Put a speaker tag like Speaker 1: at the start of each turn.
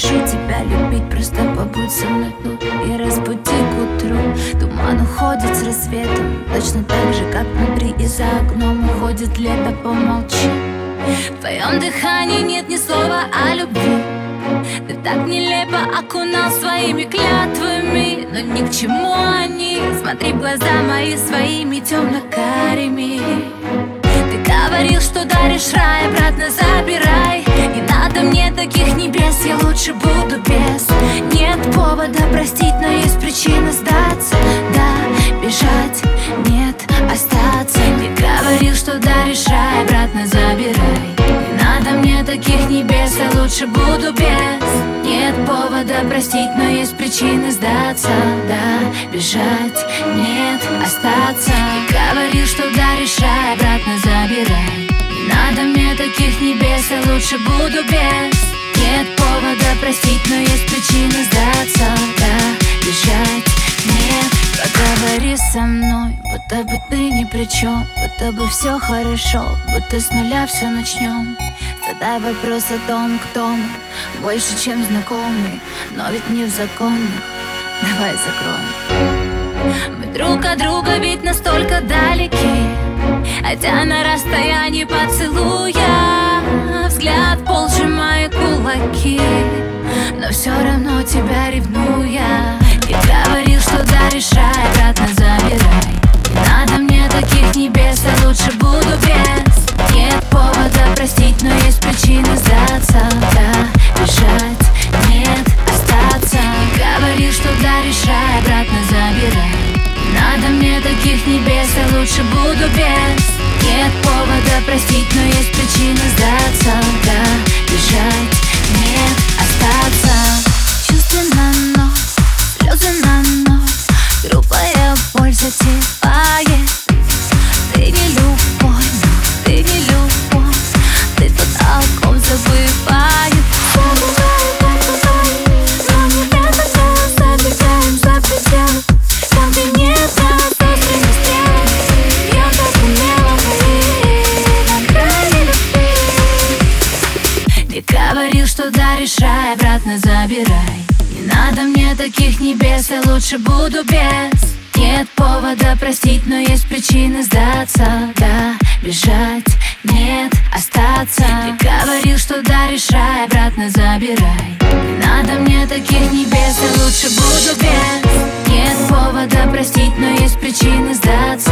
Speaker 1: решу тебя любить Просто побудь со мной тут и разбуди к утру. Туман уходит с рассветом Точно так же, как внутри и за окном Уходит лето, помолчи. В твоем дыхании нет ни слова о любви. Ты так нелепо окунал своими клятвами Но ни к чему они. Смотри в глаза мои своими темно-карими Ты говорил, что даришь рай, обратно забирай таких небес, я лучше буду без. Нет повода простить, но есть причины сдаться. Да, бежать, нет, остаться. Говорил, что даришь рай, обратно забирай. Надо мне таких небес, я лучше буду без. Нет повода простить, но есть причины сдаться. Да, бежать, нет, поговори со мной. Будто бы ты ни при чем, будто бы все хорошо Будто с нуля все начнем Задай вопрос о том, кто мы Больше, чем знакомый, но ведь не в законах Давай закроем. Мы друг от друга ведь настолько далеки Хотя на расстоянии поцелуя Взгляд пол сжимая кулаки. Но все равно тебя ревнуя таких небес, я лучше буду без. Нет повода простить, но есть причины сдаться говорил, что даришь рай, обратно забирай. Не надо мне таких небес, я лучше буду без. Нет повода простить, но есть причины сдаться. Да, бежать, нет, остаться. Ты говорил, что даришь рай, обратно забирай. Не надо мне таких небес, я лучше буду без. Нет повода простить, но есть причины сдаться